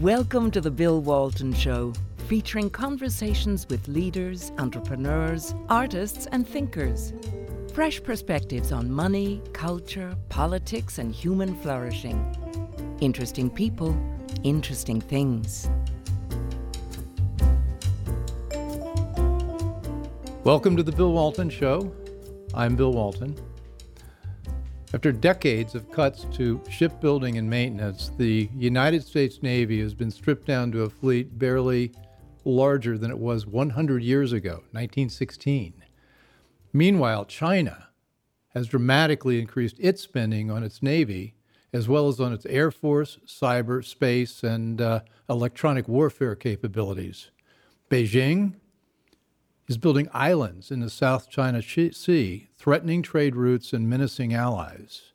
Welcome to the Bill Walton Show, featuring conversations with leaders, entrepreneurs, artists, and thinkers. Fresh perspectives on money, culture, politics, and human flourishing. Interesting people, interesting things. Welcome to the Bill Walton Show. I'm Bill Walton. After decades of cuts to shipbuilding and maintenance, the United States Navy has been stripped down to a fleet barely larger than it was 100 years ago, 1916. Meanwhile, China has dramatically increased its spending on its Navy, as well as on its Air Force, cyber, space, and uh, electronic warfare capabilities. Beijing is building islands in the South China Sea, threatening trade routes and menacing allies.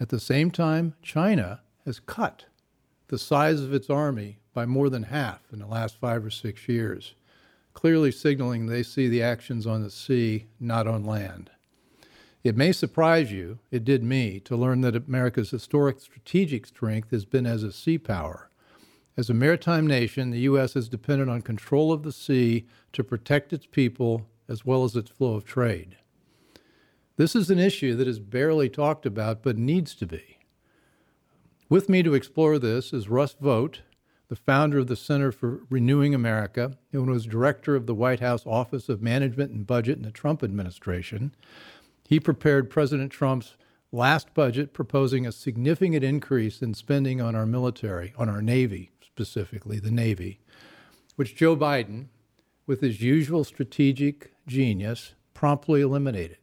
At the same time, China has cut the size of its army by more than half in the last five or six years, clearly signaling they see the actions on the sea, not on land. It may surprise you, it did me, to learn that America's historic strategic strength has been as a sea power as a maritime nation, the U.S. has depended on control of the sea to protect its people as well as its flow of trade. This is an issue that is barely talked about but needs to be. With me to explore this is Russ Vought, the founder of the Center for Renewing America, and was director of the White House Office of Management and Budget in the Trump administration. He prepared President Trump's last budget, proposing a significant increase in spending on our military, on our Navy, specifically the Navy, which Joe Biden, with his usual strategic genius, promptly eliminated.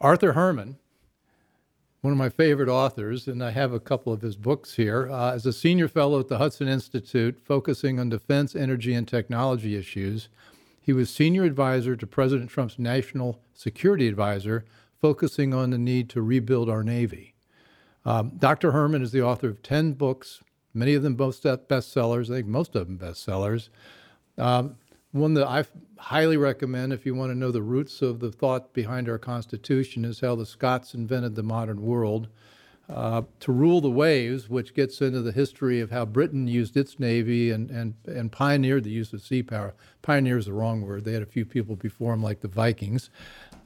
Arthur Herman, one of my favorite authors, and I have a couple of his books here, uh, is a senior fellow at the Hudson Institute focusing on defense, energy, and technology issues. He was senior advisor to President Trump's national security advisor, focusing on the need to rebuild our Navy. Um, Dr. Herman is the author of 10 books, many of them both bestsellers. I think most of them bestsellers. Um, one that I highly recommend if you want to know the roots of the thought behind our Constitution is how the Scots invented the modern world. Uh, to rule the waves, which gets into the history of how Britain used its navy and, and, and pioneered the use of sea power. Pioneer is the wrong word. They had a few people before them, like the Vikings.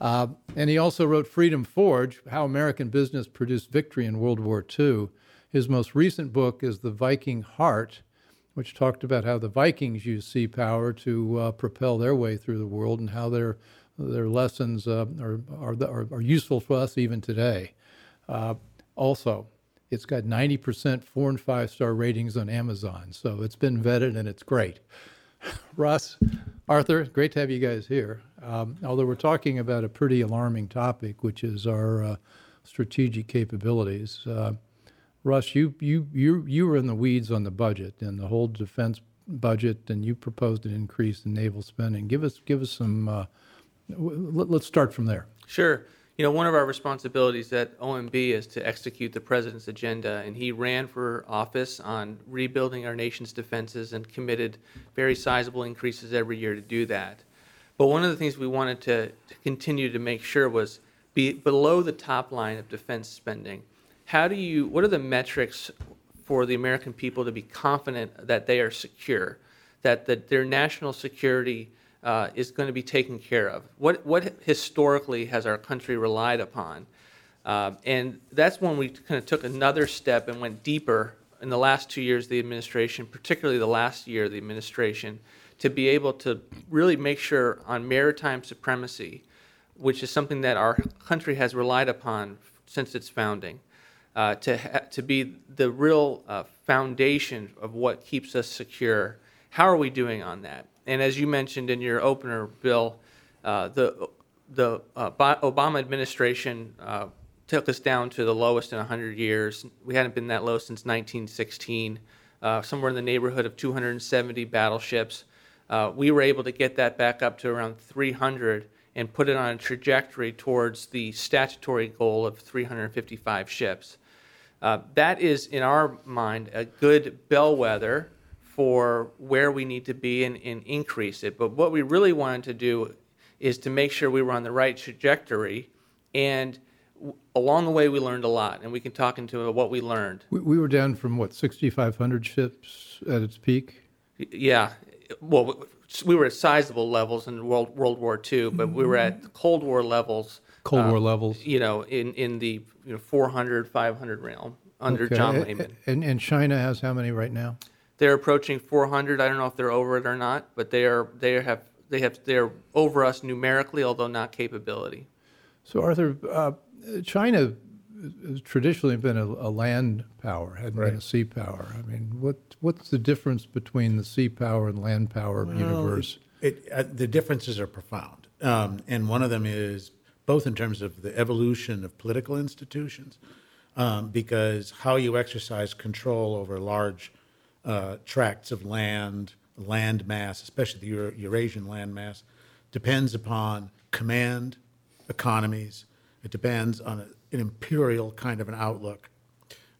Uh, and he also wrote Freedom Forge How American Business Produced Victory in World War II. His most recent book is The Viking Heart, which talked about how the Vikings used sea power to uh, propel their way through the world and how their, their lessons uh, are, are, are, useful for us even today. Uh, also, it's got 90% four and five star ratings on Amazon, so it's been vetted and it's great. Russ, Arthur, great to have you guys here. Um, although we're talking about a pretty alarming topic, which is our uh, strategic capabilities. Uh, Russ, you, you, you, you were in the weeds on the budget and the whole defense budget, and you proposed an increase in naval spending. Give us, give us some, uh, let, let's start from there. Sure you know, one of our responsibilities at OMB is to execute the president's agenda, and he ran for office on rebuilding our nation's defenses and committed very sizable increases every year to do that. But one of the things we wanted to, to continue to make sure was be below the top line of defense spending. How do you? What are the metrics for the American people to be confident that they are secure, that, that their national security uh, is going to be taken care of. What, what historically has our country relied upon? Uh, and that's when we kind of took another step and went deeper in the last two years of the administration, particularly the last year of the administration, to be able to really make sure on maritime supremacy, which is something that our country has relied upon since its founding, uh, to, ha- to be the real uh, foundation of what keeps us secure. How are we doing on that? And as you mentioned in your opener, Bill, uh, the the uh, Obama administration uh, took us down to the lowest in 100 years. We hadn't been that low since 1916, uh, somewhere in the neighborhood of 270 battleships. We were able to get that back up to around 300 and put it on a trajectory towards the statutory goal of 355 ships. Uh, that is, in our mind, a good bellwether for where we need to be and, and increase it. But what we really wanted to do is to make sure we were on the right trajectory. And w- along the way we learned a lot, and we can talk into what we learned. We, we were down from what 6,500 ships at its peak. Yeah, well, we were at sizable levels in World World War II, but we were at Cold War levels. Cold uh, War levels. You know, in in the you know 400, 500 realm under Okay. John Lehman. And, and China has how many right now? They're approaching 400. I don't know if they're over it or not, but they are. They have. They have. They're over us numerically, although not capability. So, Arthur, uh, China has traditionally been a, a land power, hadn't been a sea power. I mean, what what's the difference between the sea power and land power universe? It, uh, the differences are profound, um, and one of them is both in terms of the evolution of political institutions, um, because how you exercise control over large uh, tracts of land, land mass, especially the Euro- Eurasian land mass, depends upon command, economies. It depends on a, an imperial kind of an outlook.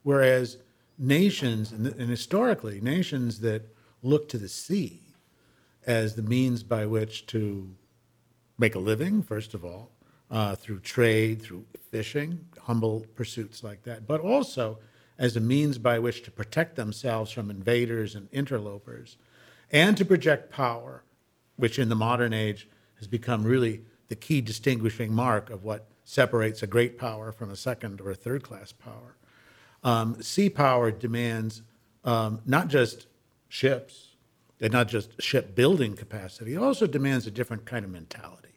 Whereas nations, and, and historically, nations that look to the sea as the means by which to make a living, first of all, uh, through trade, through fishing, humble pursuits like that, but also as a means by which to protect themselves from invaders and interlopers, and to project power, which in the modern age has become really the key distinguishing mark of what separates a great power from a second or a third class power. Um, sea power demands um, not just ships and not just shipbuilding capacity, it also demands a different kind of mentality.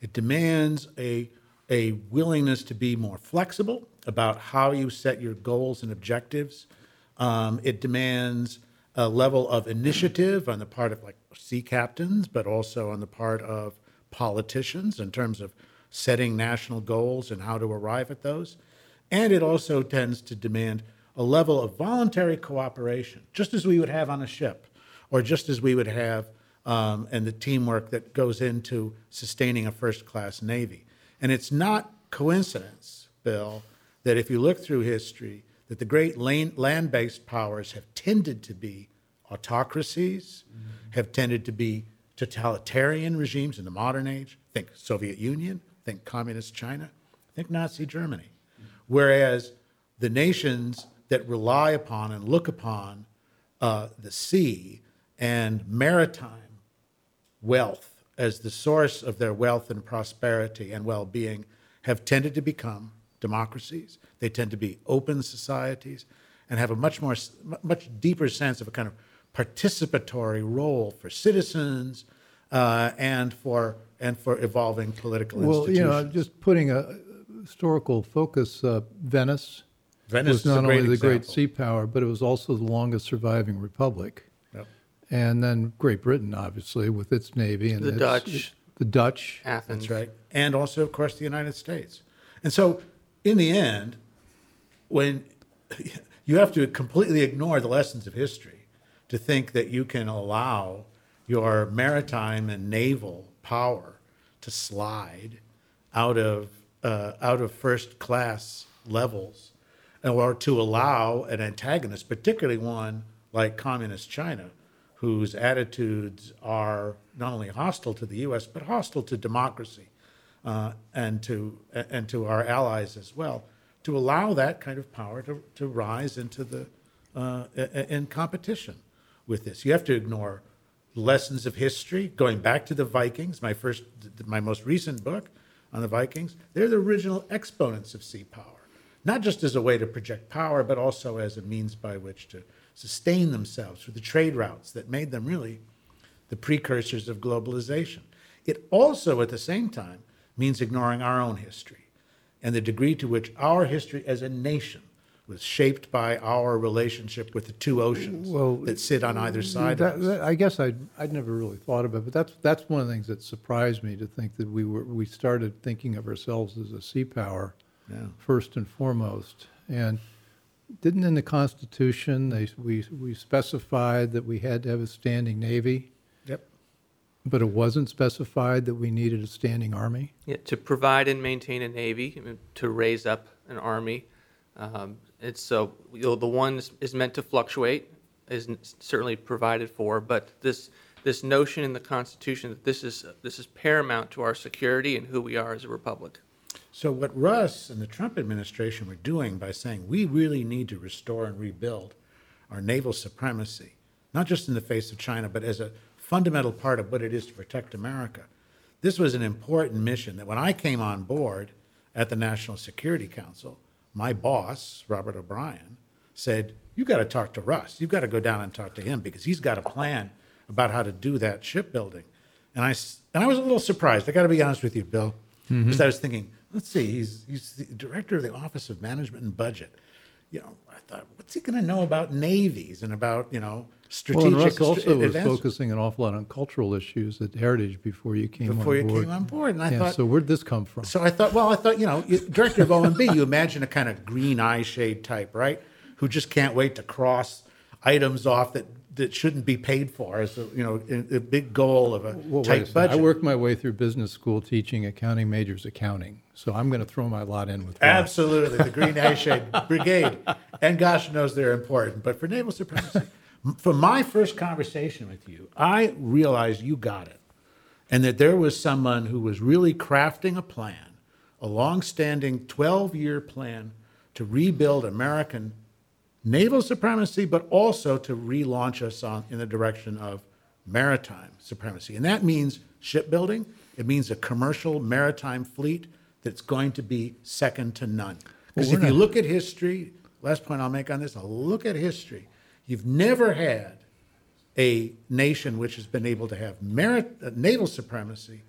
It demands a, a willingness to be more flexible about how you set your goals and objectives. Um, it demands a level of initiative on the part of like sea captains, but also on the part of politicians in terms of setting national goals and how to arrive at those. And it also tends to demand a level of voluntary cooperation, just as we would have on a ship, or just as we would have um, and the teamwork that goes into sustaining a first class Navy. And it's not coincidence, Bill, that if you look through history, that the great land based powers have tended to be autocracies, have tended to be totalitarian regimes in the modern age. Think Soviet Union, think Communist China, think Nazi Germany. Whereas the nations that rely upon and look upon uh, the sea and maritime wealth as the source of their wealth and prosperity and well being have tended to become democracies. They tend to be open societies and have a much more, much deeper sense of a kind of participatory role for citizens uh, and for and for evolving political Well, you institutions. know, just putting a historical focus, uh, Venice, Venice was not only the great sea power, but it was also the longest surviving republic. Yep. And then Great Britain, obviously, with its navy and The its- Dutch. the Dutch. Athens. That's right. And also, of course, the United States. And so, in the end, when you have to completely ignore the lessons of history to think that you can allow your maritime and naval power to slide out of uh, out of first class levels, or to allow an antagonist, particularly one like communist China, whose attitudes are not only hostile to the U.S. but hostile to democracy uh, and to and to our allies as well, to allow that kind of power to, to rise into the uh, in competition with this. You have to ignore lessons of history, going back to the Vikings. My first, my most recent book on the Vikings. They're the original exponents of sea power, not just as a way to project power, but also as a means by which to sustain themselves through the trade routes that made them really the precursors of globalization. It also, at the same time, means ignoring our own history and the degree to which our history as a nation was shaped by our relationship with the two oceans Well, that sit on either side That, of us. that- I guess I'd, I'd never really thought of it, but that's, that's one of the things that surprised me to think that we were, we started thinking of ourselves as a sea power Yeah. first and foremost. And didn't in the Constitution, they, we, we specified that we had to have a standing navy, Yep. but it wasn't specified that we needed a standing army? Yeah, to provide and maintain a navy, to raise up an army. Um, it's so you know, the one is, is meant to fluctuate, is certainly provided for, but this this notion in the Constitution that this is this is paramount to our security and who we are as a republic. So what Russ and the Trump administration were doing by saying we really need to restore and rebuild our naval supremacy, not just in the face of China, but as a fundamental part of what it is to protect America. This was an important mission that when I came on board at the National Security Council, my boss, Robert O'Brien, said, You got to talk to Russ. You've got to go down and talk to him because he's got a plan about how to do that shipbuilding. And I, and I was a little surprised. I got to be honest with you, Bill, mm-hmm. because I was thinking, let's see, he's, he's the director of the Office of Management and Budget. You know, I thought, what's he going to know about navies and about, you know, strategic and Russ also was focusing an awful lot on cultural issues at Heritage before you came before you on board. came on board. And I yeah, thought, so where'd this come from? So I thought, well, I thought, you know, director of OMB, you imagine a kind of green eye shade type, right? Who just can't wait to cross items off that, that shouldn't be paid for as a, you know, a, a big goal of a Well, wait a tight budget. I worked my way through business school teaching accounting majors accounting, so I'm going to throw my lot in with Russ. Absolutely, the green eye shade brigade, and gosh knows they're important. But for naval supremacy, from my first conversation with you, I realized you got it, and that there was someone who was really crafting a plan, a long-standing twelve-year plan to rebuild American naval supremacy, but also to relaunch us on in the direction of maritime supremacy. And that means shipbuilding. It means a commercial maritime fleet that's going to be second to none. Because Well, if we're you look at history, last point I'll make on this, I'll look at history. You've never had a nation which has been able to have merit, uh, naval supremacy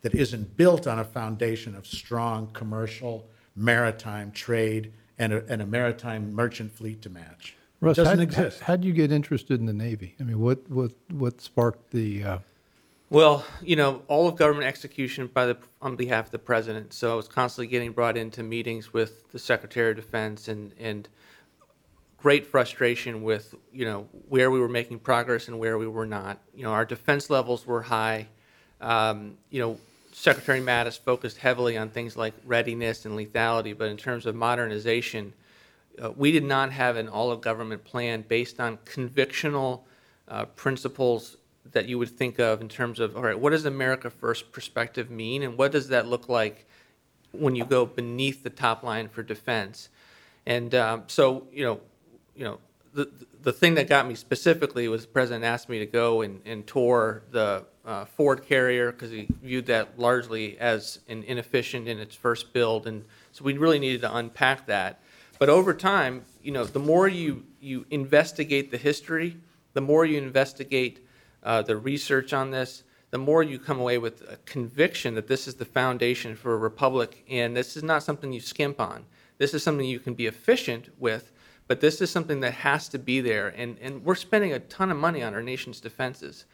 that isn't built on a foundation of strong commercial maritime trade and a, and a maritime merchant fleet to match. Russ, it doesn't how'd, exist. How'd you get interested in the Navy? I mean, what what what sparked the? Uh, Well, you know, all of government execution by the on behalf of the president. So I was constantly getting brought into meetings with the Secretary of Defense and and great frustration with you know where we were making progress and where we were not. You know, our defense levels were high. Um, you know, Secretary Mattis focused heavily on things like readiness and lethality, but in terms of modernization, uh, we did not have an all of government plan based on convictional uh, principles that you would think of in terms of all right, what does America First perspective mean, and what does that look like when you go beneath the top line for defense? And um, so, you know, you know, the the thing that got me specifically was the president asked me to go and, and tour the uh, Ford carrier because he viewed that largely as an inefficient in its first build, and so we really needed to unpack that. But over time, you know, the more you you investigate the history, the more you investigate uh, the research on this, the more you come away with a conviction that this is the foundation for a republic, and this is not something you skimp on. This is something you can be efficient with, but this is something that has to be there. And, and we're spending a ton of money on our nation's defenses.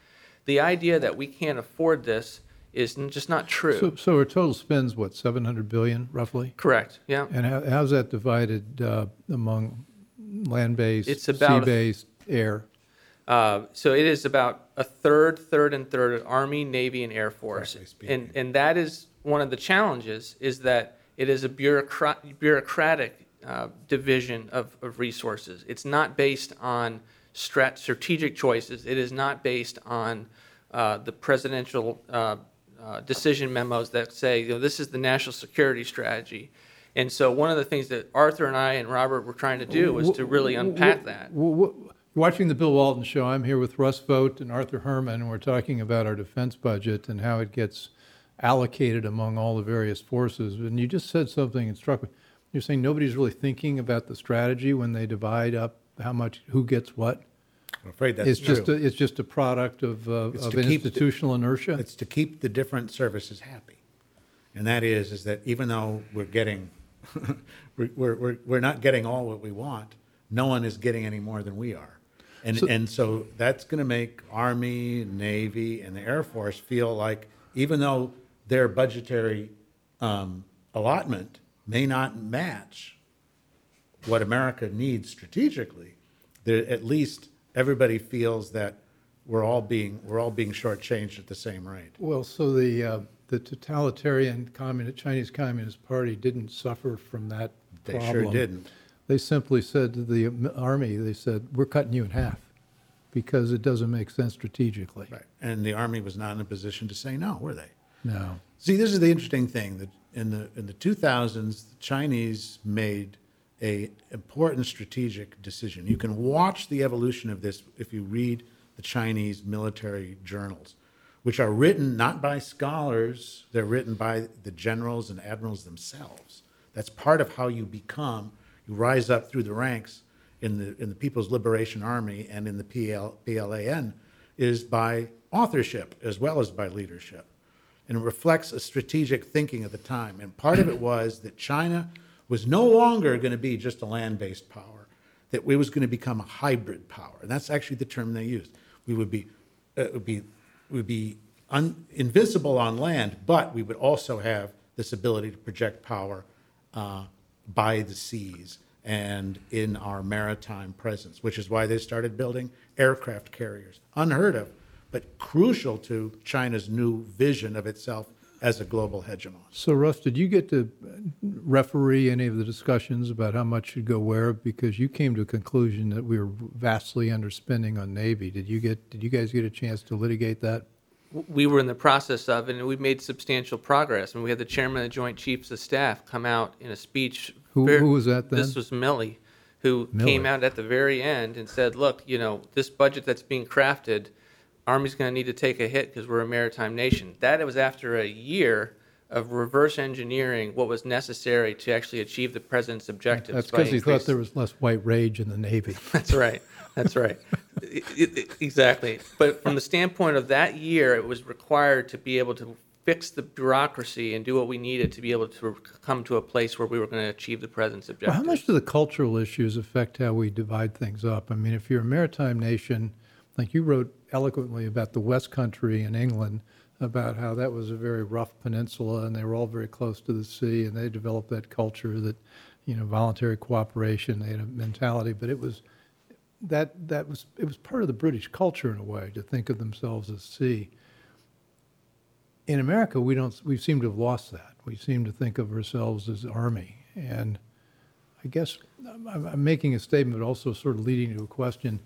The idea that we can't afford this is just not true. so, so our total spends what 700 billion roughly, Correct. Yeah. and how, how's that divided uh, among land-based, It's about a- sea-based, air? Uh, so it is about a third, third, and third Army, Navy, and Air Force, Roughly speaking. and and that is one of the challenges is that it is a bureaucrat, bureaucratic uh, division of, of resources. It's not based on strat, strategic choices. It is not based on uh, the presidential uh, uh, decision memos that say, you know, this is the national security strategy. And so one of the things that Arthur and I and Robert were trying to do was to really unpack that. Watching the Bill Walton Show, I'm here with Russ Vought and Arthur Herman, and we're talking about our defense budget and how it gets allocated among all the various forces. And you just said something that struck me. You're saying nobody's really thinking about the strategy when they divide up how much, who gets what. I'm afraid that's it's true. just a, it's just a product of uh, It's of to keep the- institutional inertia. It's to keep the different services happy. And that is, is that even though we're getting, we're, we're, we're, we're not getting all what we want, no one is getting any more than we are. And, So- and so that's going to make Army, Navy, and the Air Force feel like even though their budgetary um, allotment may not match what America needs strategically, there, at least everybody feels that we're all being we're all being shortchanged at the same rate. Well, so the uh, the totalitarian communist Chinese Communist Party didn't suffer from that They problem. sure didn't. They simply said to the army, they said, "We're cutting you in half because it doesn't make sense strategically." Right. And the army was not in a position to say no, were they? No. See, this is the interesting thing that in the in the 2000s, the Chinese made a important strategic decision. You can watch the evolution of this if you read the Chinese military journals, which are written not by scholars, they're written by the generals and admirals themselves. That's part of how you become, you rise up through the ranks in the in the People's Liberation Army and in the PL, PLAN is by authorship as well as by leadership. And it reflects a strategic thinking at the time. And part of it was that China was no longer going to be just a land based power, that we was going to become a hybrid power. And that's actually the term they used. We would be, uh, would be, would be un, invisible on land, but we would also have this ability to project power uh, by the seas and in our maritime presence, which is why they started building aircraft carriers. Unheard of, but crucial to China's new vision of itself as a global hegemon. So, Russ, did you get to referee any of the discussions about how much should go where? Because you came to a conclusion that we were vastly underspending on Navy. Did you get? Did you guys get a chance to litigate that? We were in the process of, and we made substantial progress. And we had the chairman of the Joint Chiefs of Staff come out in a speech. Who, very- who was that then? This was Milley, who Milley. came out at the very end and said, "Look, you know, this budget that's being crafted, Army's going to need to take a hit because we're a maritime nation." That was after a year of reverse engineering what was necessary to actually achieve the president's objectives. That's because he thought there was less white rage in the Navy. that's right. That's right. I- I- exactly. But from the standpoint of that year, it was required to be able to fix the bureaucracy and do what we needed to be able to come to a place where we were going to achieve the president's Well, objectives. how much do the cultural issues affect how we divide things up? I mean, if you're a maritime nation, like you wrote eloquently about the West Country in England, about how that was a very rough peninsula and they were all very close to the sea and they developed that culture that, you know, voluntary cooperation, they had a mentality, but it was that that was it was part of the British culture in a way to think of themselves as sea. In America, we don't we seem to have lost that. We seem to think of ourselves as army and I guess I'm, I'm making a statement, but also sort of leading to a question.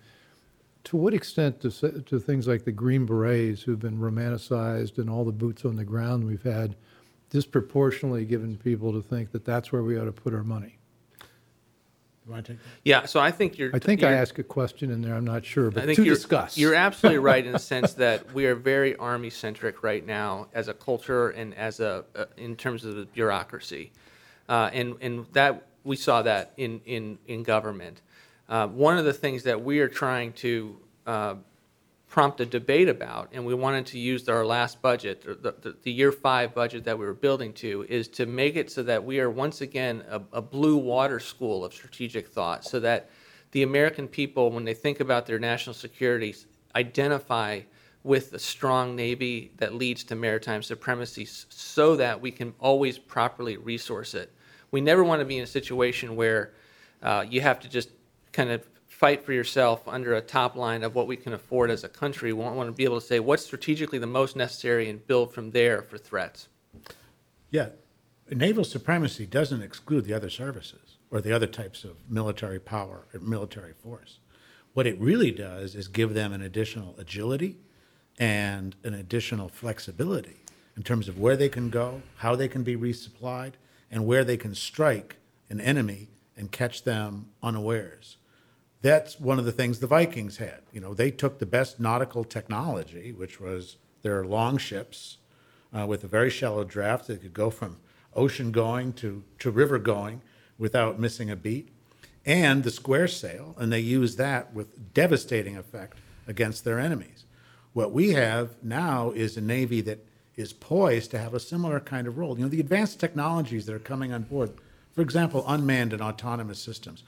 To what extent do, s- do things like the Green Berets, who've been romanticized, and all the boots on the ground we've had, disproportionately given people to think that that's where we ought to put our money? You want to take that? yeah. So I think you're. I think I you're- asked a question in there. I'm not sure, I but think to you're, discuss. You're absolutely right in the sense that we are very army centric right now as a culture and as a uh, in terms of the bureaucracy, uh, and and that we saw that in in in government. Uh, one of the things that we are trying to uh, prompt a debate about, and we wanted to use our last budget, the, the, the year five budget that we were building to, is to make it so that we are once again a, a blue water school of strategic thought, so that the American people, when they think about their national security, identify with a strong navy that leads to maritime supremacy so that we can always properly resource it. We never want to be in a situation where uh, you have to just kind of fight for yourself under a top line of what we can afford as a country. We want to be able to say what's strategically the most necessary and build from there for threats. Yeah, naval supremacy doesn't exclude the other services or the other types of military power or military force. What it really does is give them an additional agility and an additional flexibility in terms of where they can go, how they can be resupplied, and where they can strike an enemy and catch them unawares. That's one of the things the Vikings had. You know, they took the best nautical technology, which was their long ships uh, with a very shallow draft that could go from ocean going to, to river going without missing a beat, and the square sail, and they used that with devastating effect against their enemies. What we have now is a Navy that is poised to have a similar kind of role. You know, the advanced technologies that are coming on board, for example, unmanned and autonomous systems,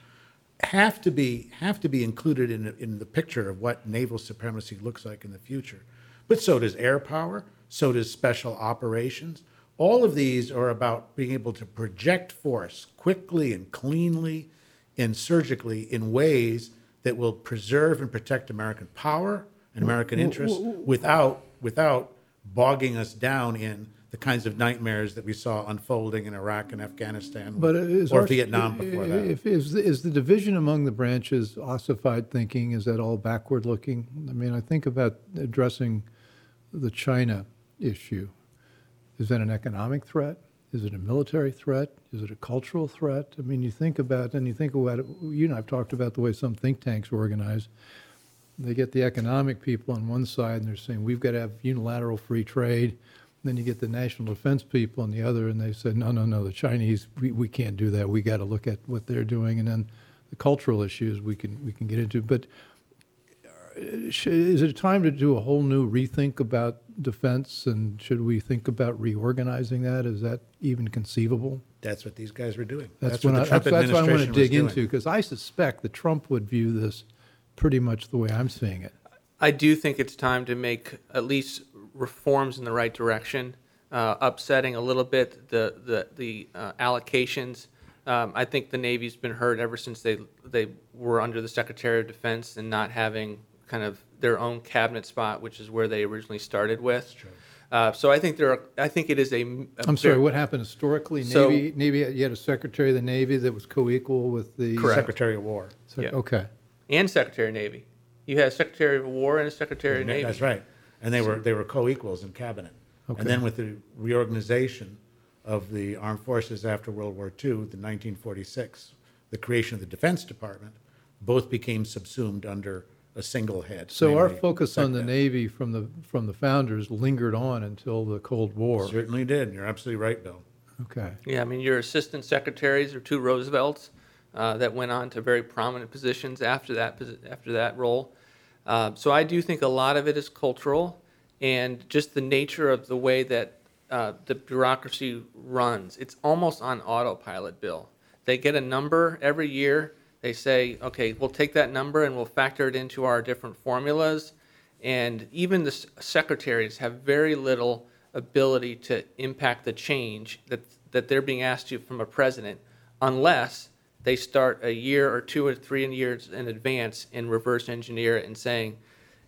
have to be have to be included in in the picture of what naval supremacy looks like in the future. But so does air power, so does special operations. All of these are about being able to project force quickly and cleanly and surgically in ways that will preserve and protect American power and American interests without without bogging us down in the kinds of nightmares that we saw unfolding in Iraq and Afghanistan But is or our- Vietnam before that. If, is, the- is the division among the branches ossified thinking? Is that all backward looking? I mean, I think about addressing the China issue. Is that an economic threat? Is it a military threat? Is it a cultural threat? I mean, you think about, and you think about it, you and I have talked about the way some think tanks are organized. They get the economic people on one side and they're saying, we've got to have unilateral free trade. Then you get the national defense people on the other and they said, no, no, no, the Chinese, we, we can't do that. We got to look at what they're doing. And then the cultural issues we can, we can get into. But uh, is it time to do a whole new rethink about defense? And should we think about reorganizing that? Is that even conceivable? That's what these guys were doing. That's, what what the I, Trump that's, that's what I want to dig into because I suspect that Trump would view this pretty much the way I'm seeing it. I do think it's time to make at least reforms in the right direction, uh, upsetting a little bit the the the uh, allocations. Um, I think the Navy's been hurt ever since they they were under the Secretary of Defense and not having kind of their own cabinet spot, which is where they originally started with. Uh, so I think there are. I think it is a. a I'm sorry, ver- what happened historically? So- Navy, Navy, you had a Secretary of the Navy that was co-equal with the. Correct. Secretary of War. Sec- Yeah. Okay. and Secretary of Navy. You had a Secretary of War and a Secretary of Navy. That's right. And they were, they were co-equals in cabinet. Okay. And then with the reorganization of the armed forces after World War II, the 1946, the creation of the Defense Department, both became subsumed under a single head. So our focus on the SecDef. Navy from the, from the founders lingered on until the Cold War. Certainly did. You're absolutely right, Bill. Okay. Yeah, I mean, your assistant secretaries are two Roosevelts uh, that went on to very prominent positions after that after that role. Uh, so I do think a lot of it is cultural, and just the nature of the way that uh, the bureaucracy runs. It's almost on autopilot. Bill, they get a number every year. They say, okay, we'll take that number and we'll factor it into our different formulas. And even the s- secretaries have very little ability to impact the change that, that they're being asked to from a president unless they start a year or two or three years in advance and reverse engineer it and saying,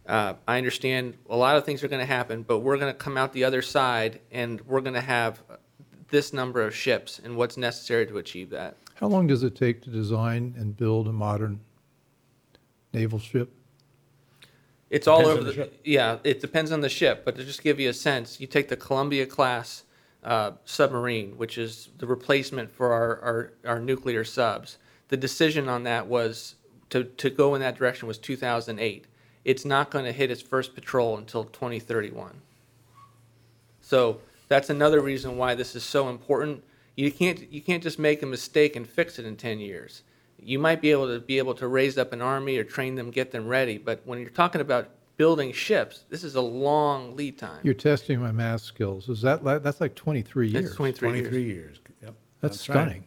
uh, I understand a lot of things are going to happen, but we're going to come out the other side and we're going to have this number of ships and what's necessary to achieve that. How long does it take to design and build a modern naval ship? It's all over the, the ship. yeah. It depends on the ship, but to just give you a sense, you take the Columbia class uh, submarine, which is the replacement for our, our, our nuclear subs. The decision on that was to, to go in that direction was 2008. It's not going to hit its first patrol until 2031. So that's another reason why this is so important. You can't you can't just make a mistake and fix it in 10 years. You might be able to be able to raise up an army or train them, get them ready, but when you're talking about building ships, this is a long lead time. You're testing my math skills. Is that, li- that's like 23 years? It's 23 years. 23 years. Yep. That's right. stunning.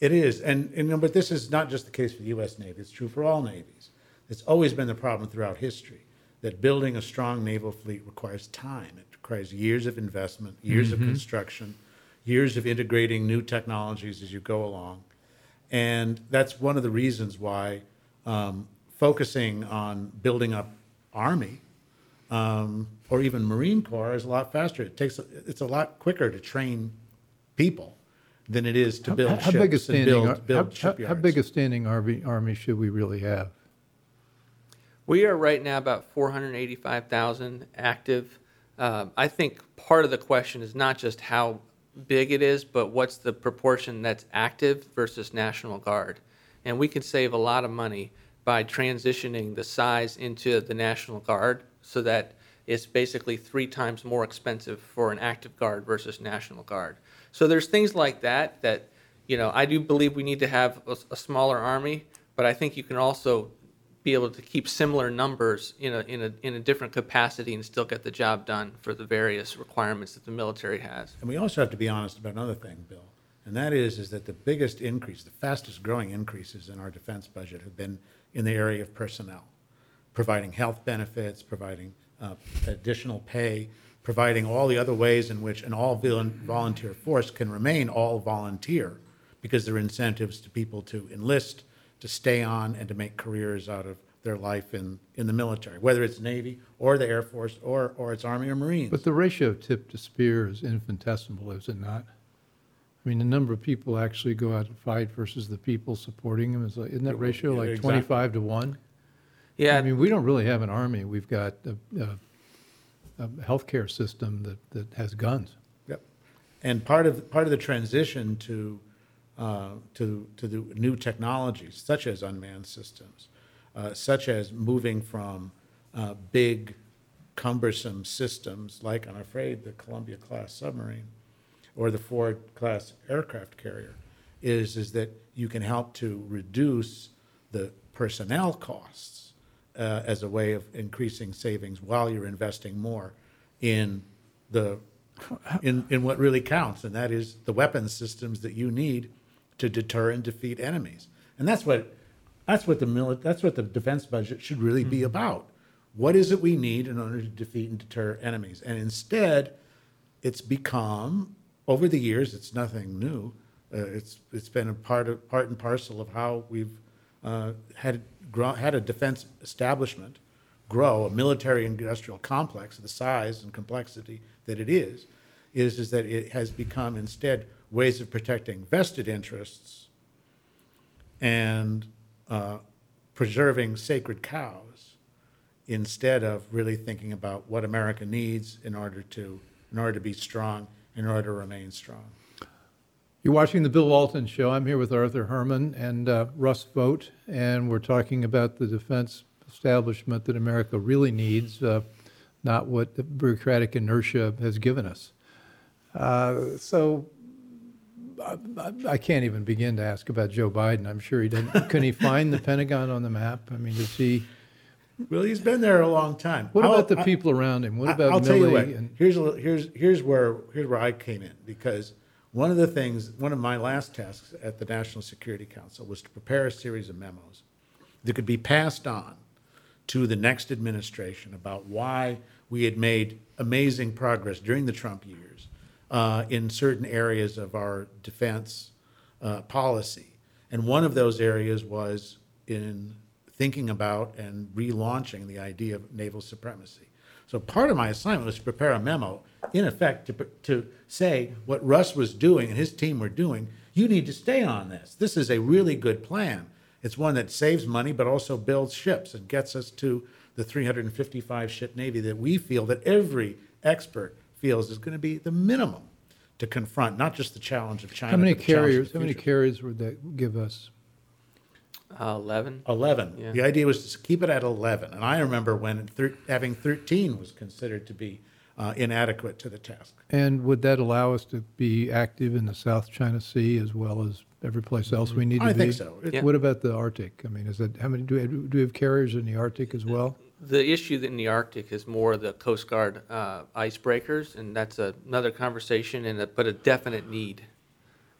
It is, and, and, but this is not just the case for the U.S. Navy, it's true for all navies. It's always been the problem throughout history, that building a strong naval fleet requires time. It requires years of investment, years of construction, years of integrating new technologies as you go along. And that's one of the reasons why um, focusing on building up Army um, or even Marine Corps is a lot faster. It takes, it's a lot quicker to train people than it is to How- build how, ships big a and standing, build, build how, how, big a standing army, army should we really have? We are right now about 485,000 active. Um, I think part of the question is not just how big it is, but what's the proportion that's active versus National Guard. And we can save a lot of money by transitioning the size into the National Guard so that it's basically three times more expensive for an active guard versus National Guard. So there's things like that that, you know, I do believe we need to have a, a smaller army, but I think you can also be able to keep similar numbers in a, in a, in a different capacity and still get the job done for the various requirements that the military has. And we also have to be honest about another thing, Bill, and that is, is that the biggest increase, the fastest growing increases in our defense budget have been in the area of personnel, providing health benefits, providing uh, additional pay, providing all the other ways in which an all volunteer force can remain all volunteer because there are incentives to people to enlist, to stay on, and to make careers out of their life in, in the military, whether it's Navy or the Air Force or, or it's Army or Marines. But the ratio of tip to spear is infinitesimal, is it not? I mean, the number of people actually go out and fight versus the people supporting them is like, isn't that ratio like exactly. 25 to 1? Yeah, I mean, we don't really have an army. We've got a, a, a healthcare system that, that has guns. Yep. and part of part of the transition to uh, to to the new technologies, such as unmanned systems, uh, such as moving from uh, big, cumbersome systems like, I'm afraid, the Columbia class submarine or the Ford class aircraft carrier, is is that you can help to reduce the personnel costs uh, as a way of increasing savings while you're investing more in the in, in what really counts, and that is the weapons systems that you need to deter and defeat enemies. And that's what that's what the mili- that's what the defense budget should really be about. What is it we need in order to defeat and deter enemies? And instead, it's become over the years. It's nothing new. Uh, it's it's been a part of part and parcel of how we've uh, had had a defense establishment grow, a military industrial complex the size and complexity that it is, is is that it has become instead ways of protecting vested interests and uh, preserving sacred cows instead of really thinking about what America needs in order to in order to be strong, in order to remain strong. You're watching the Bill Walton Show. I'm here with Arthur Herman and uh, Russ Vought, and we're talking about the defense establishment that America really needs, uh, not what the bureaucratic inertia has given us. Uh, so I, I can't even begin to ask about Joe Biden. I'm sure he didn't. Can he find the Pentagon on the map? I mean, does he? Well, he's been there a long time. What I'll- about the I- people around him? What I- about I'll tell you what. And Here's a, here's here's where here's where I came in because one of the things, one of my last tasks at the National Security Council was to prepare a series of memos that could be passed on to the next administration about why we had made amazing progress during the Trump years uh, in certain areas of our defense uh, policy. And one of those areas was in thinking about and relaunching the idea of naval supremacy. So part of my assignment was to prepare a memo, in effect, to, to say what Russ was doing and his team were doing. You need to stay on this. This is a really good plan. It's one that saves money, but also builds ships and gets us to the 355 ship navy that we feel that every expert feels is going to be the minimum to confront not just the challenge of China. how many but the challenge of carriers? How many carriers would that give us? Uh, 11. 11. Yeah. The idea was to keep it at 11. And I remember when thir- having 13 was considered to be uh, inadequate to the task. And would that allow us to be active in the South China Sea as well as every place else we need to I be? think so. It- Yeah. What about the Arctic? I mean, is that, how many, do we, do we have carriers in the Arctic as well? The issue in the Arctic is more the Coast Guard uh, icebreakers, and that's another conversation, and a, but a definite need.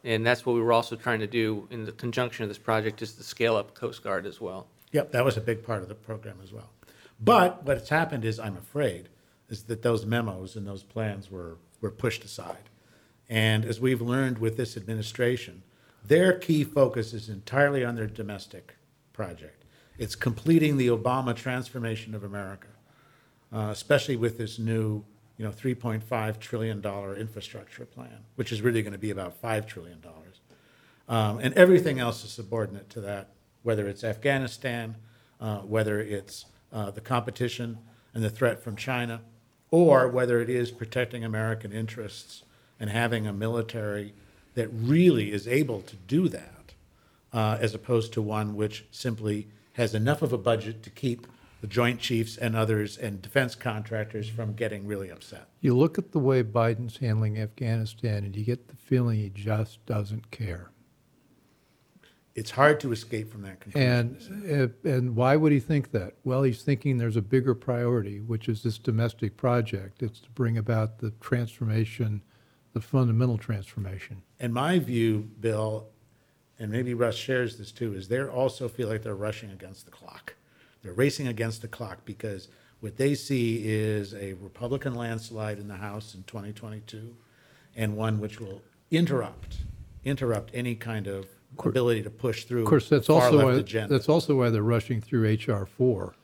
And that's what we were also trying to do in the conjunction of this project is to scale up Coast Guard as well. Yep, that was a big part of the program as well. But what's happened is, I'm afraid, is that those memos and those plans were, were pushed aside. And as we've learned with this administration, their key focus is entirely on their domestic project. It's completing the Obama transformation of America, uh, especially with this new, you know, $3.5 trillion infrastructure plan, which is really going to be about $5 trillion. Um, and everything else is subordinate to that, whether it's Afghanistan, uh, whether it's uh, the competition and the threat from China, or whether it is protecting American interests and having a military that really is able to do that, uh, as opposed to one which simply has enough of a budget to keep the Joint Chiefs and others and defense contractors from getting really upset. You look at the way Biden's handling Afghanistan and you get the feeling he just doesn't care. It's hard to escape from that conclusion. And, and why would he think that? Well, he's thinking there's a bigger priority, which is this domestic project. It's to bring about the transformation, the fundamental transformation. And my view, Bill, and maybe Russ shares this too, is they also feel like they're rushing against the clock. They're racing against the clock because what they see is a Republican landslide in the House in 2022 and one which will interrupt, interrupt any kind of ability to push through Of course, that's far also left why, agenda. that's also why they're rushing through HR four,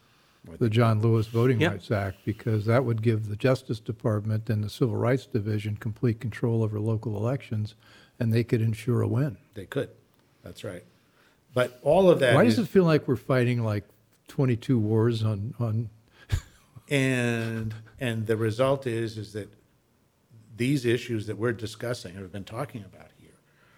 the John Lewis Voting Yeah. Rights Act, because that would give the Justice Department and the Civil Rights Division complete control over local elections, and they could ensure a win. They could, that's right. But all of that Why is- does it feel like we're fighting like 22 wars on, on and and the result is is that these issues that we're discussing or have been talking about here,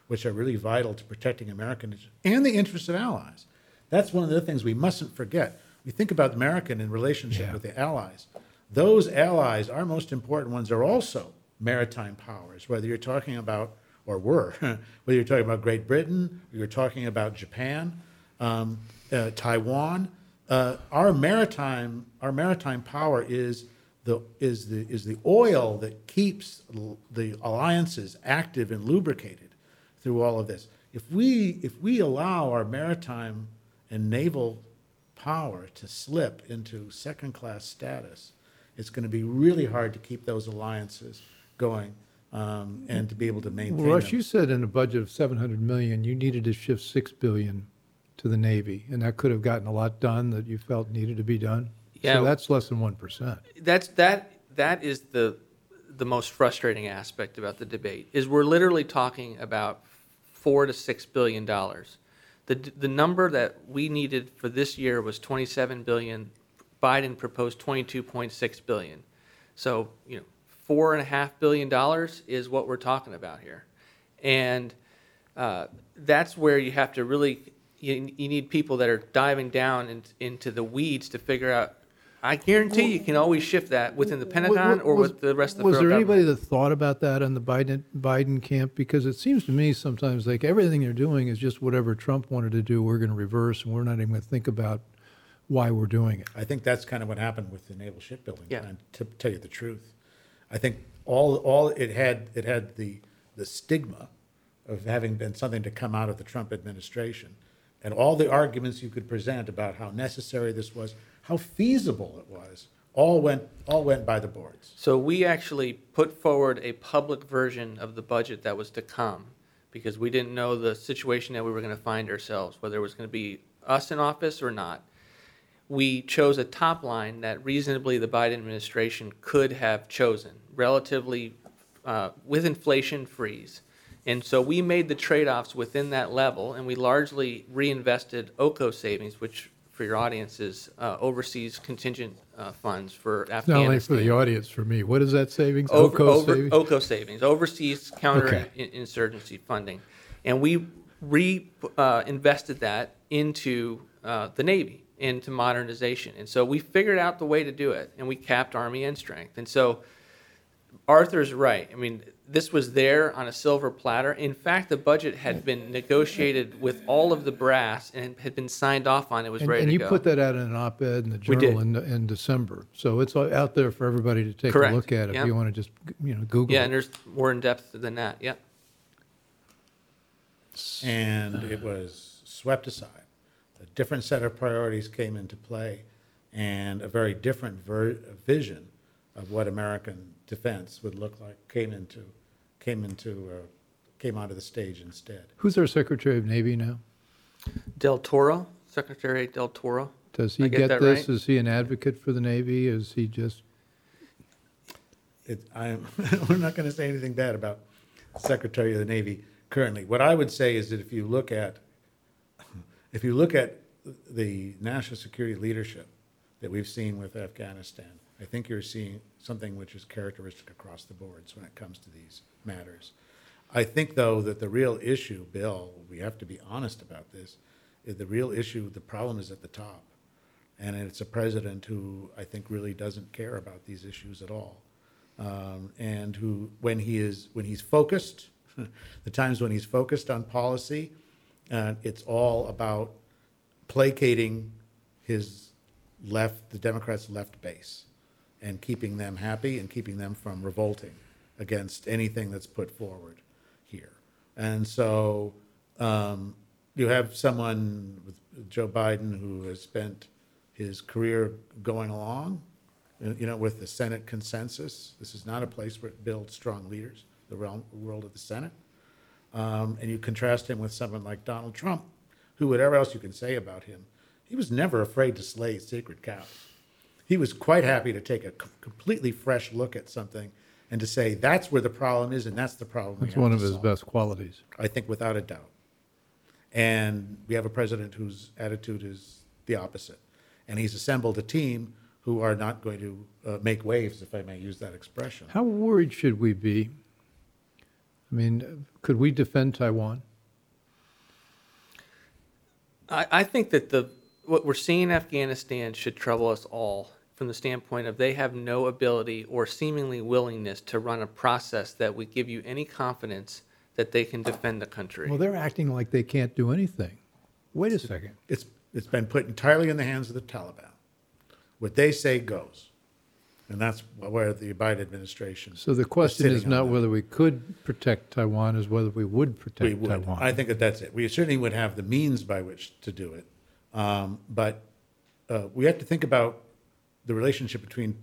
which are really vital to protecting American and the interests of allies. That's one of the things we mustn't forget. We think about American in relationship Yeah. with the allies. Those allies, our most important ones, are also maritime powers, whether you're talking about, or were, whether you're talking about Great Britain, or you're talking about Japan, um, uh, Taiwan. Uh, our maritime, our maritime power is the, is the, is the oil that keeps l- the alliances active and lubricated through all of this. If we, if we allow our maritime and naval power to slip into second-class status, it's going to be really hard to keep those alliances going um, and to be able to maintain Well, Russ, them. you said in a budget of 700 million, you needed to shift 6 billion to the Navy, and that could have gotten a lot done that you felt needed to be done. Yeah. So that's less than 1%. That's that that is the the most frustrating aspect about the debate is we're literally talking about four to six billion dollars. The the number that we needed for this year was twenty seven billion. Biden proposed twenty two point six billion. So you know four and a half billion dollars is what we're talking about here, and uh, that's where you have to really you, you need people that are diving down in, into the weeds to figure out. I guarantee you can always shift that within the Pentagon or with the rest of the Was there government. anybody that thought about that on the Biden, Biden camp? Because it seems to me sometimes like everything they're doing is just whatever Trump wanted to do, we're going to reverse, and we're not even going to think about why we're doing it. I think that's kind of what happened with the naval shipbuilding. Yeah. And to tell you the truth, I think all all it had it had the the stigma of having been something to come out of the Trump administration, and all the arguments you could present about how necessary this was, how feasible it was, all went all went by the boards. So we actually put forward a public version of the budget that was to come because we didn't know the situation that we were going to find ourselves, whether it was going to be us in office or not. We chose a top line that reasonably the Biden administration could have chosen, relatively uh, with inflation freeze. And so we made the trade-offs within that level, and we largely reinvested OCO savings, which for your audience is uh, overseas contingent uh, funds for Afghanistan. Not only for the audience, for me. What is that savings? Over, OCO over, savings? OCO savings, overseas Okay. counterinsurgency funding. And we reinvested uh, that into uh, the Navy, into modernization. And so we figured out the way to do it, and we capped Army end strength. And so Arthur's right. I mean, this was there on a silver platter. In fact, the budget had mm. been negotiated with all of the brass and had been signed off on. It was And, ready and to you go. put that out in an op-ed in the Journal in, in December. So it's out there for everybody to take Correct. a look at if Yeah. you want to just, you know, Google yeah, it. and there's more in depth than that. Yep. and it was swept aside. A different set of priorities came into play, and a very different ver- vision of what American defense would look like came into came into uh, came onto the stage instead. Who's our Secretary of Navy now? Del Toro, Secretary Del Toro. Does I he get get this? right? Is he an advocate for the Navy? Is he just, It, I'm, we're not going to say anything bad about Secretary of the Navy currently. What I would say is that if you look at, if you look at the national security leadership that we've seen with Afghanistan, I think you're seeing something which is characteristic across the boards when it comes to these matters. I think, though, that the real issue, Bill, we have to be honest about this, is the real issue, the problem is at the top. And it's a president who I think really doesn't care about these issues at all. Um, and who, when he is, when he's focused, the times when he's focused on policy, uh, it's all about placating his left, the Democrats' left base, and keeping them happy and keeping them from revolting against anything that's put forward here. And so um, you have someone with Joe Biden who has spent his career going along, uh, you know, with the Senate consensus. This is not a place where it builds strong leaders, the realm, world of the Senate. Um, and you contrast him with someone like Donald Trump, who, whatever else you can say about him, he was never afraid to slay sacred cows. He was quite happy to take a completely fresh look at something and to say that's where the problem is and that's the problem. we that's have one to of his solve." best qualities. I think without a doubt. And we have a president whose attitude is the opposite. And he's assembled a team who are not going to uh, make waves, if I may use that expression. How worried should we be? I mean, could we defend Taiwan? I, I think that the what we're seeing in Afghanistan should trouble us all from the standpoint of they have no ability or seemingly willingness to run a process that would give you any confidence that they can defend the country. Well, they're acting like they can't do anything. Wait a second. It's, it's been put entirely in the hands of the Taliban. What they say goes. And that's where the Biden administration. So the question sitting is not whether we could protect Taiwan, is whether we would We protect would. Taiwan. I think that that's it. We certainly would have the means by which to do it. Um, but uh, we have to think about the relationship between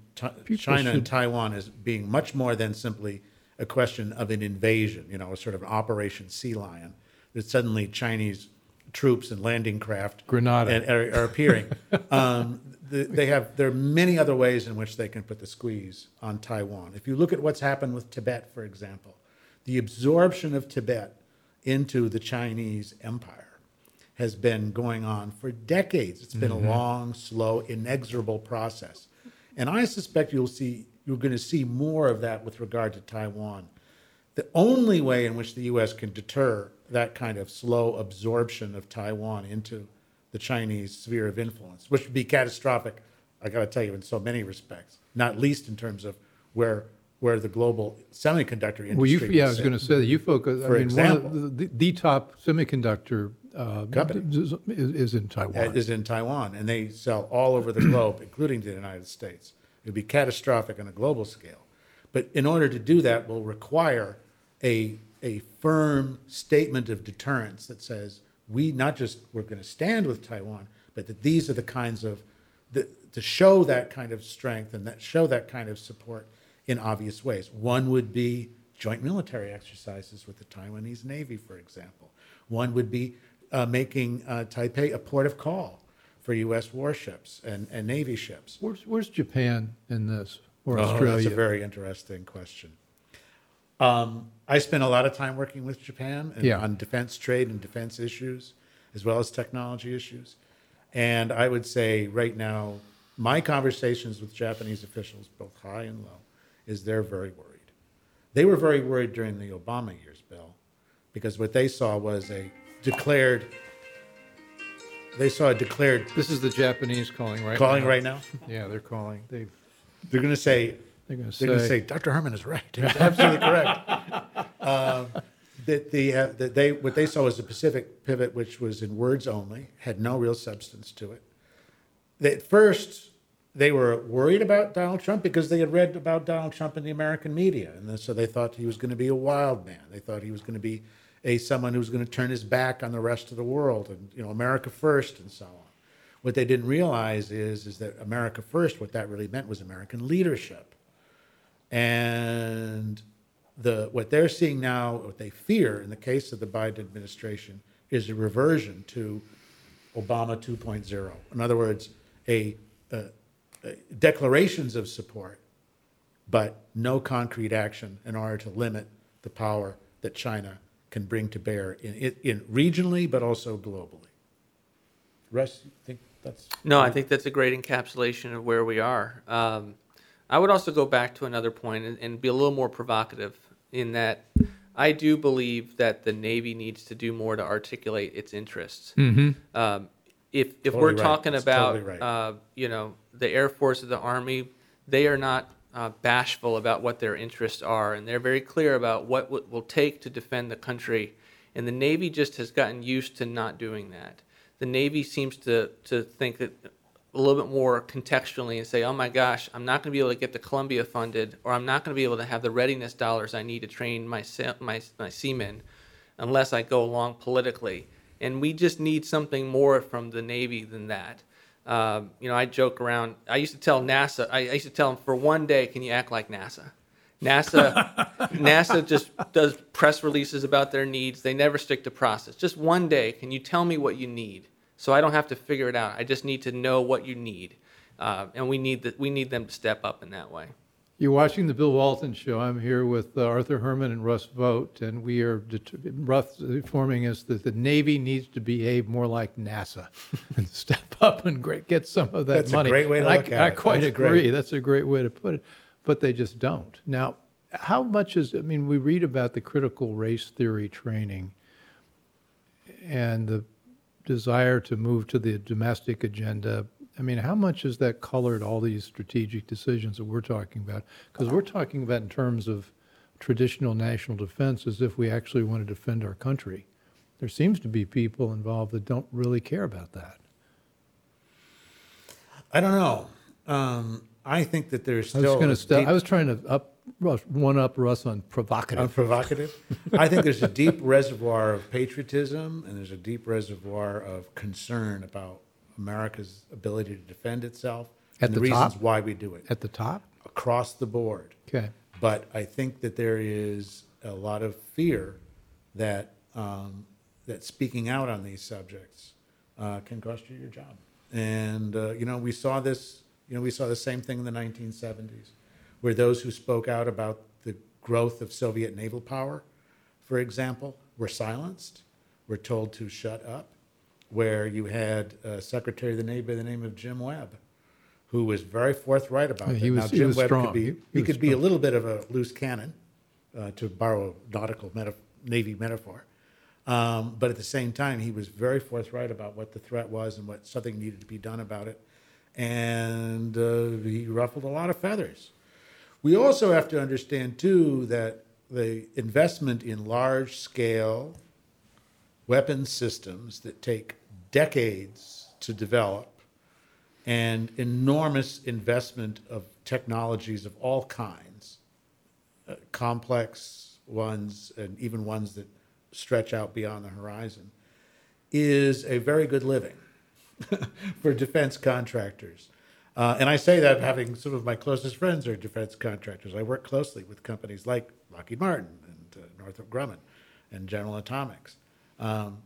China and Taiwan as being much more than simply a question of an invasion, you know, a sort of Operation Sea Lion, that suddenly Chinese troops and landing craft Grenada. and are, are appearing. um, the, they have there are many other ways in which they can put the squeeze on Taiwan. If you look at what's happened with Tibet, for example, the absorption of Tibet into the Chinese empire has been going on for decades. It's been a mm-hmm. long, slow, inexorable process. And I suspect you'll see you're going to see more of that with regard to Taiwan. The only way in which the US can deter that kind of slow absorption of Taiwan into the Chinese sphere of influence, which would be catastrophic, I got to tell you, in so many respects, not least in terms of where where the global semiconductor industry Well, you, yeah, I was going to say that you focus, I For mean, example. one of the, the top semiconductor uh, Company. is, is in Taiwan. is in Taiwan, and they sell all over the globe, including the United States. It would be catastrophic on a global scale. But in order to do that, will require a, a firm statement of deterrence that says we not just we're going to stand with Taiwan, but that these are the kinds of the, to show that kind of strength and that show that kind of support in obvious ways. One would be joint military exercises with the Taiwanese Navy, for example. One would be uh, making uh, Taipei a port of call for U.S. warships and, and Navy ships. Where's, where's Japan in this, or Oh, Australia? That's a very interesting question. Um, I spent a lot of time working with Japan and Yeah. on defense trade and defense issues, as well as technology issues. And I would say right now, my conversations with Japanese officials, both high and low, is they're very worried. They were very worried during the Obama years, Bill, because what they saw was a declared, they saw a declared This is the Japanese calling right calling now. right now. Yeah, they're calling. They, They're going to say, they're going to They're going to say, say Dr. Herman is right. He's absolutely correct. Um, that the uh, that they what they saw was a Pacific pivot, which was in words only, had no real substance to it. That At first, they were worried about Donald Trump because they had read about Donald Trump in the American media, and then, so they thought he was going to be a wild man. They thought he was going to be a someone who was going to turn his back on the rest of the world and you know America first and so on. What they didn't realize is is that America first, what that really meant was American leadership. And the what they're seeing now, what they fear in the case of the Biden administration, is a reversion to Obama 2.0. In other words, a, a, a declarations of support, but no concrete action in order to limit the power that China can bring to bear in, in, in regionally, but also globally. Russ, you think that's No, I think that's a great encapsulation of where we are. Um, I would also go back to another point and, and be a little more provocative in that I do believe that the Navy needs to do more to articulate its interests. Um, if if Totally we're right. talking That's about totally right. uh, you know the Air Force or the Army, they are not uh, bashful about what their interests are, and they're very clear about what it will take to defend the country. And the Navy just has gotten used to not doing that. The Navy seems to to think that a little bit more contextually and say, oh my gosh, I'm not going to be able to get the Columbia funded, or I'm not going to be able to have the readiness dollars I need to train my my my seamen, unless I go along politically. And we just need something more from the Navy than that. Um, you know, I joke around. I used to tell NASA. I, I used to tell them, for one day, can you act like NASA? NASA, NASA just does press releases about their needs. They never stick to process. Just one day, can you tell me what you need? So I don't have to figure it out. I just need to know what you need, uh, and we need that. We need them to step up in that way. You're watching the Bill Walton Show. I'm here with uh, Arthur Herman and Russ Vought, and we are det- Russ informing us that the Navy needs to behave more like NASA and step up and great, get some of that money. That's a great way to And I- look at I it. quite That's agree. great. That's a great way to put it, but they just don't. Now, how much is? I mean, we read about the critical race theory training and the desire to move to the domestic agenda. I mean, how much has that colored all these strategic decisions that we're talking about? Because we're talking about in terms of traditional national defense as if we actually want to defend our country. There seems to be people involved that don't really care about that. I don't know. Um, I think that there's I was still. gonna step, deep- I was trying to up, Russ, one up Russ on provocative. provocative. I think there's a deep reservoir of patriotism and there's a deep reservoir of concern about America's ability to defend itself At and the the, reasons top? why we do it At the top? across the board. Okay. But I think that there is a lot of fear that um, that speaking out on these subjects uh, can cost you your job. And uh, you know, we saw this. You know, we saw the same thing in the 1970s, where those who spoke out about the growth of Soviet naval power, for example, were silenced, were told to shut up. Where you had a Secretary of the Navy by the name of Jim Webb, who was very forthright about Yeah, it. he was- now, he Jim was Webb strong. could be He- he, he could be a little bit of a loose cannon, uh, to borrow a nautical meta- Navy metaphor. Um, but at the same time, he was very forthright about what the threat was and what something needed to be done about it. And uh, he ruffled a lot of feathers. We also have to understand, too, that the investment in large scale weapons systems that take decades to develop and enormous investment of technologies of all kinds, uh, complex ones and even ones that stretch out beyond the horizon, is a very good living for defense contractors. Uh, and I say that having some of my closest friends are defense contractors. I work closely with companies like Lockheed Martin and uh, Northrop Grumman and General Atomics. Um,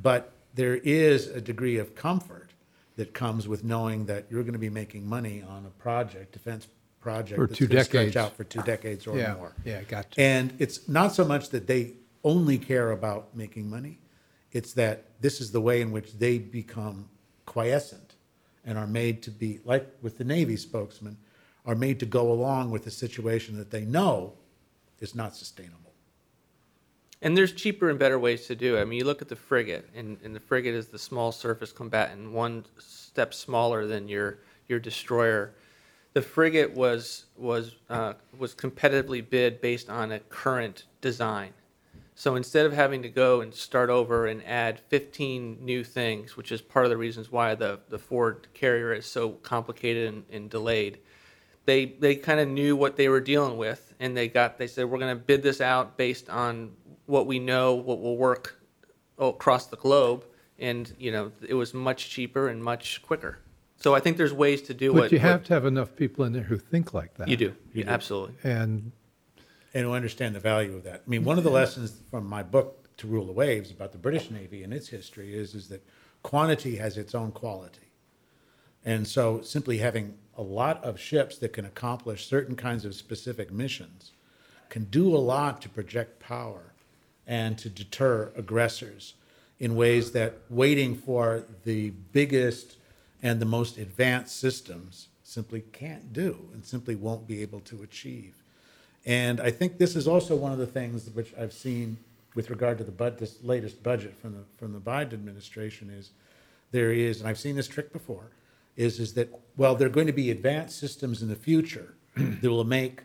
but there is a degree of comfort that comes with knowing that you're going to be making money on a project, defense project, For that's two decades. out for two decades or Yeah, more. yeah, got. And it's not so much that they only care about making money, it's that this is the way in which they become quiescent and are made to be, like with the Navy spokesman, are made to go along with a situation that they know is not sustainable. And there's cheaper and better ways to do it. I mean, you look at the frigate, and, and the frigate is the small surface combatant, one step smaller than your your destroyer. The frigate was was uh, was competitively bid based on a current design. So instead of having to go and start over and add 15 new things, which is part of the reasons why the, the Ford Carrier is so complicated and, and delayed, they they kind of knew what they were dealing with, and they got they said we're going to bid this out based on what we know, what will work across the globe, and you know it was much cheaper and much quicker. So I think there's ways to do But what you have what to have enough people in there who think like that. you do. Yeah, absolutely. And and to understand the value of that. I mean, one of the lessons from my book, To Rule the Waves, about the British Navy and its history is, is that quantity has its own quality. And so simply having a lot of ships that can accomplish certain kinds of specific missions can do a lot to project power and to deter aggressors in ways that waiting for the biggest and the most advanced systems simply can't do and simply won't be able to achieve. And I think this is also one of the things which I've seen with regard to the this latest budget from the from the Biden administration is there is, and I've seen this trick before, is is that well, there are going to be advanced systems in the future that will make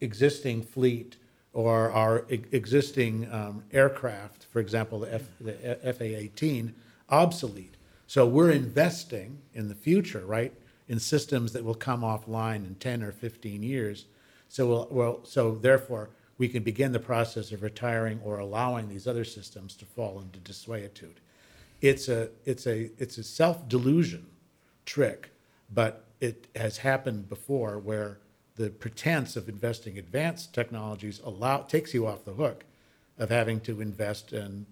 existing fleet or our e- existing um, aircraft, for example, the, F, the FA-18, obsolete. So we're investing in the future, right, in systems that will come offline in 10 or 15 years. So, we'll, well, so therefore, we can begin the process of retiring or allowing these other systems to fall into desuetude. It's a, it's a, it's a self-delusion trick, but it has happened before where the pretense of investing advanced technologies allow takes you off the hook of having to invest in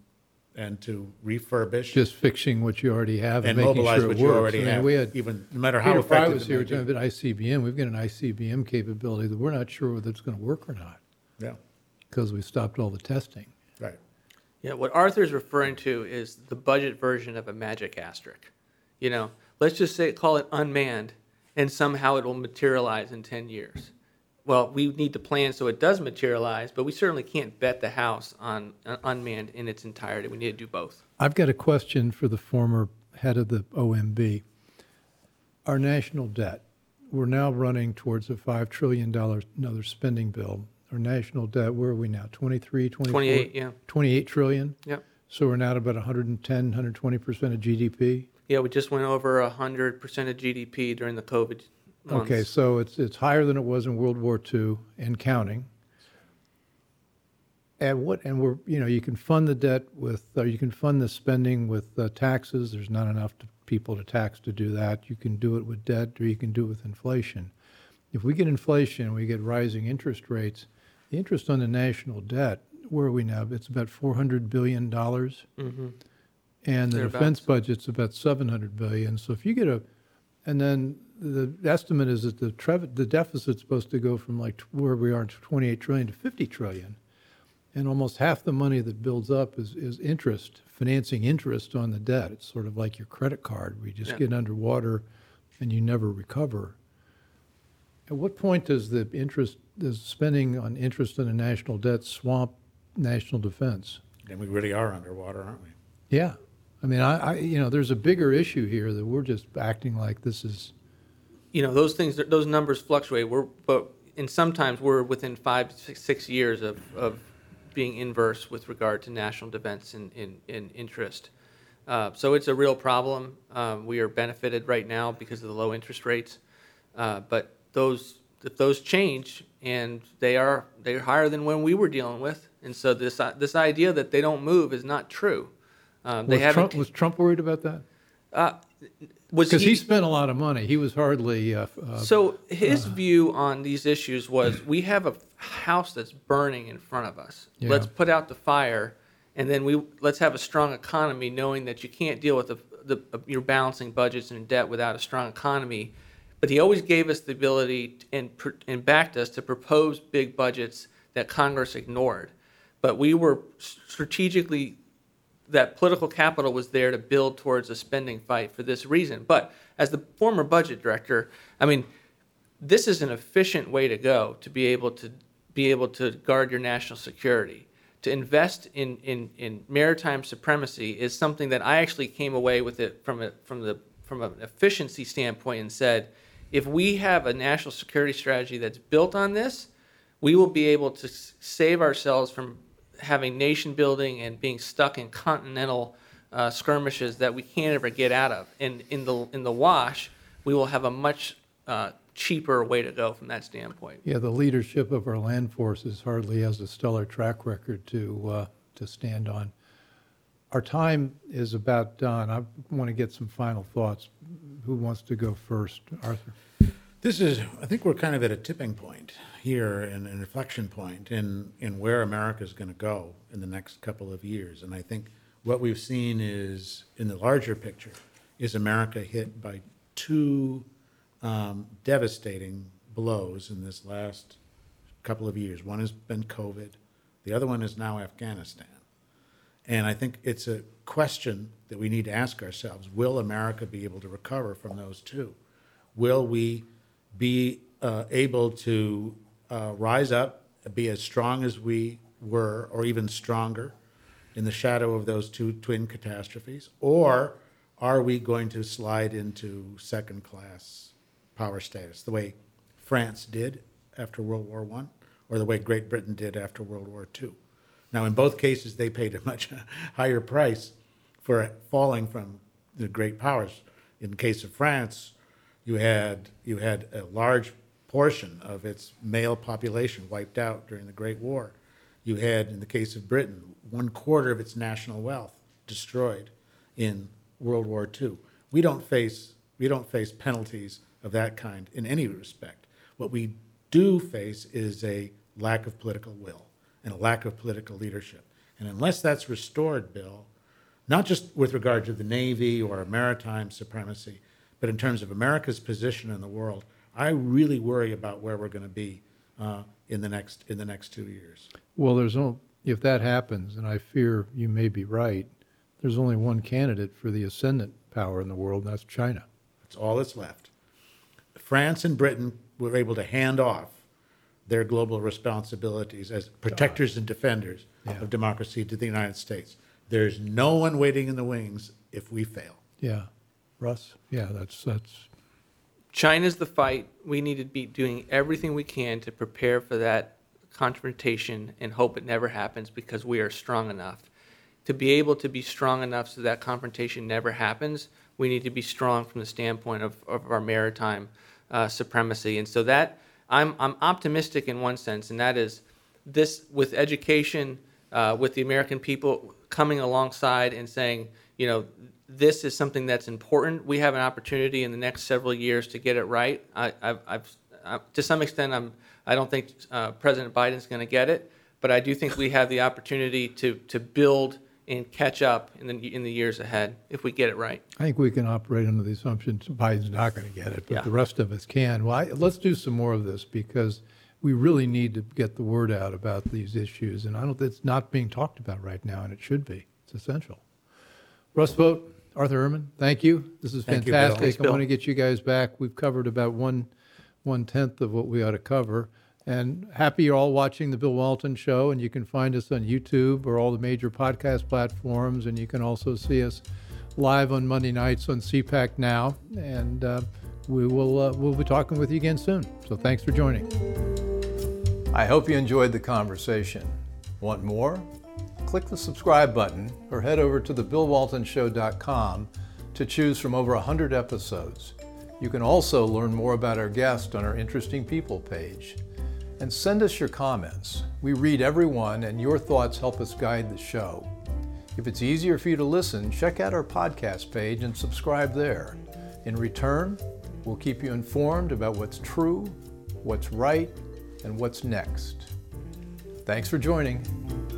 and to refurbish Just fixing what you already have and and making mobilize sure what it you already I mean, have, We had, even, no matter how Peter Fry effective was it here may talking about ICBM. We've got an ICBM capability that we're not sure whether it's going to work or not Yeah, because we stopped all the testing. right. Yeah, what Arthur's referring to is the budget version of a magic asterisk. You know, let's just say call it unmanned, and somehow it will materialize in ten years. Well, we need to plan so it does materialize, but we certainly can't bet the house on uh, unmanned in its entirety. We need to do both. I've got a question for the former head of the OMB. Our national debt, we're now running towards a $5 trillion another spending bill. Our national debt, where are we now? 23, 24? 28, yeah. 28 trillion? Yep. So we're now at about 110, 120% of GDP? Yeah, we just went over hundred percent of GDP during the COVID months. Okay, so it's, it's higher than it was in World War II and counting. And what, and we're, you know, you can fund the debt with, or you can fund the spending with uh, taxes. There's not enough to, people to tax to do that. You can do it with debt or you can do it with inflation. If we get inflation, we get rising interest rates, the interest on the national debt, where are we now? It's about $400 billion. Mhm. And the Thereabouts. defense budget's about 700 billion. So if you get a, and then the estimate is that the trev- the deficit's supposed to go from like t- where we are to 28 trillion to 50 trillion. And almost half the money that builds up is, is interest, financing interest on the debt. It's sort of like your credit card. We just Yeah. get underwater and you never recover. At what point does the interest, does spending on interest on the national debt swamp national defense? And we really are underwater, aren't we? Yeah. I mean, I, I, you know, there's a bigger issue here that we're just acting like this is, you know those things those numbers fluctuate. We're but and sometimes we're within five six, six years of, of being inverse with regard to national defense and in, in interest. Uh, so it's a real problem. Um, we are benefited right now because of the low interest rates. Uh, but those if those change and they are they're higher than when we were dealing with and so this this idea that they don't move is not true um, they was Trump, was Trump worried about that? uh, was Because he spent a lot of money. He was hardly, uh, uh, So his view on these issues was we have a house that's burning in front of us. Yeah. Let's put out the fire, and then we let's have a strong economy, knowing that you can't deal with the, the your balancing budgets and debt without a strong economy. But he always gave us the ability and and backed us to propose big budgets that Congress ignored. But we were strategically that political capital was there to build towards a spending fight for this reason. But as the former budget director, I mean, this is an efficient way to go to be able to be able to guard your national security. To invest in, in, in maritime supremacy is something that I actually came away with it from a, from the from an efficiency standpoint and said, if we have a national security strategy that's built on this, we will be able to save ourselves from having nation building and being stuck in continental uh, skirmishes that we can't ever get out of. And in the in the wash, we will have a much uh, cheaper way to go from that standpoint. yeah, the leadership of our land forces hardly has a stellar track record to, uh, to stand on. Our time is about done. I want to get some final thoughts. Who wants to go first? Arthur? This is, I think we're kind of at a tipping point here and an inflection point in, in where America is going to go in the next couple of years. And I think what we've seen is, in the larger picture, is America hit by two um, devastating blows in this last couple of years. One has been COVID, the other one is now Afghanistan. And I think it's a question that we need to ask ourselves Will America be able to recover from those two? Will we be uh, able to uh, rise up, be as strong as we were, or even stronger in the shadow of those two twin catastrophes? Or are we going to slide into second class power status the way France did after World War I, or the way Great Britain did after World War II? Now, in both cases, they paid a much higher price for falling from the great powers. In the case of France, you had you had a large portion of its male population wiped out during the Great War. You had, in the case of Britain, one quarter of its national wealth destroyed in World War II. We don't face we don't face penalties of that kind in any respect. What we do face is a lack of political will and a lack of political leadership. And unless that's restored, Bill, not just with regard to the Navy or maritime supremacy, but in terms of America's position in the world, I really worry about where we're going to be uh, in the next in the next two years. Well, there's no, if that happens, and I fear you may be right, there's only one candidate for the ascendant power in the world, and that's China. That's all that's left. France and Britain were able to hand off their global responsibilities as protectors and defenders Yeah. of democracy to the United States. There's no one waiting in the wings if we fail. Yeah. Russ? Yeah, that's, that's, China's the fight. We need to be doing everything we can to prepare for that confrontation and hope it never happens because we are strong enough. To be able to be strong enough so that confrontation never happens, we need to be strong from the standpoint of, of our maritime uh, supremacy. And so that I'm, I'm optimistic in one sense, and that is this with education, uh, with the American people coming alongside and saying, you know, this is something that's important. We have an opportunity in the next several years to get it right. I, I've, I've, I, to some extent, I'm, I don't think uh, President Biden's going to get it, but I do think we have the opportunity to, to build and catch up in the, in the years ahead if we get it right. I think we can operate under the assumption Biden's not going to get it, but Yeah. the rest of us can. Well, I, let's do some more of this because we really need to get the word out about these issues, and I don't. It's not being talked about right now, and it should be. It's essential. Russ Vought, Arthur Herman, thank you. This is Thank you, Bill. fantastic. Thanks, I Bill. want to get you guys back. We've covered about one one tenth of what we ought to cover. And happy you're all watching the Bill Walton Show, and you can find us on YouTube or all the major podcast platforms, and you can also see us live on Monday nights on CPAC now, and uh, we will uh, we'll be talking with you again soon. So thanks for joining. I hope you enjoyed the conversation. Want more? Click the subscribe button or head over to thebillwaltonshow.com to choose from over 100 episodes. You can also learn more about our guest on our Interesting People page. And send us your comments. We read everyone, and your thoughts help us guide the show. If it's easier for you to listen, check out our podcast page and subscribe there. In return, we'll keep you informed about what's true, what's right, and what's next. Thanks for joining.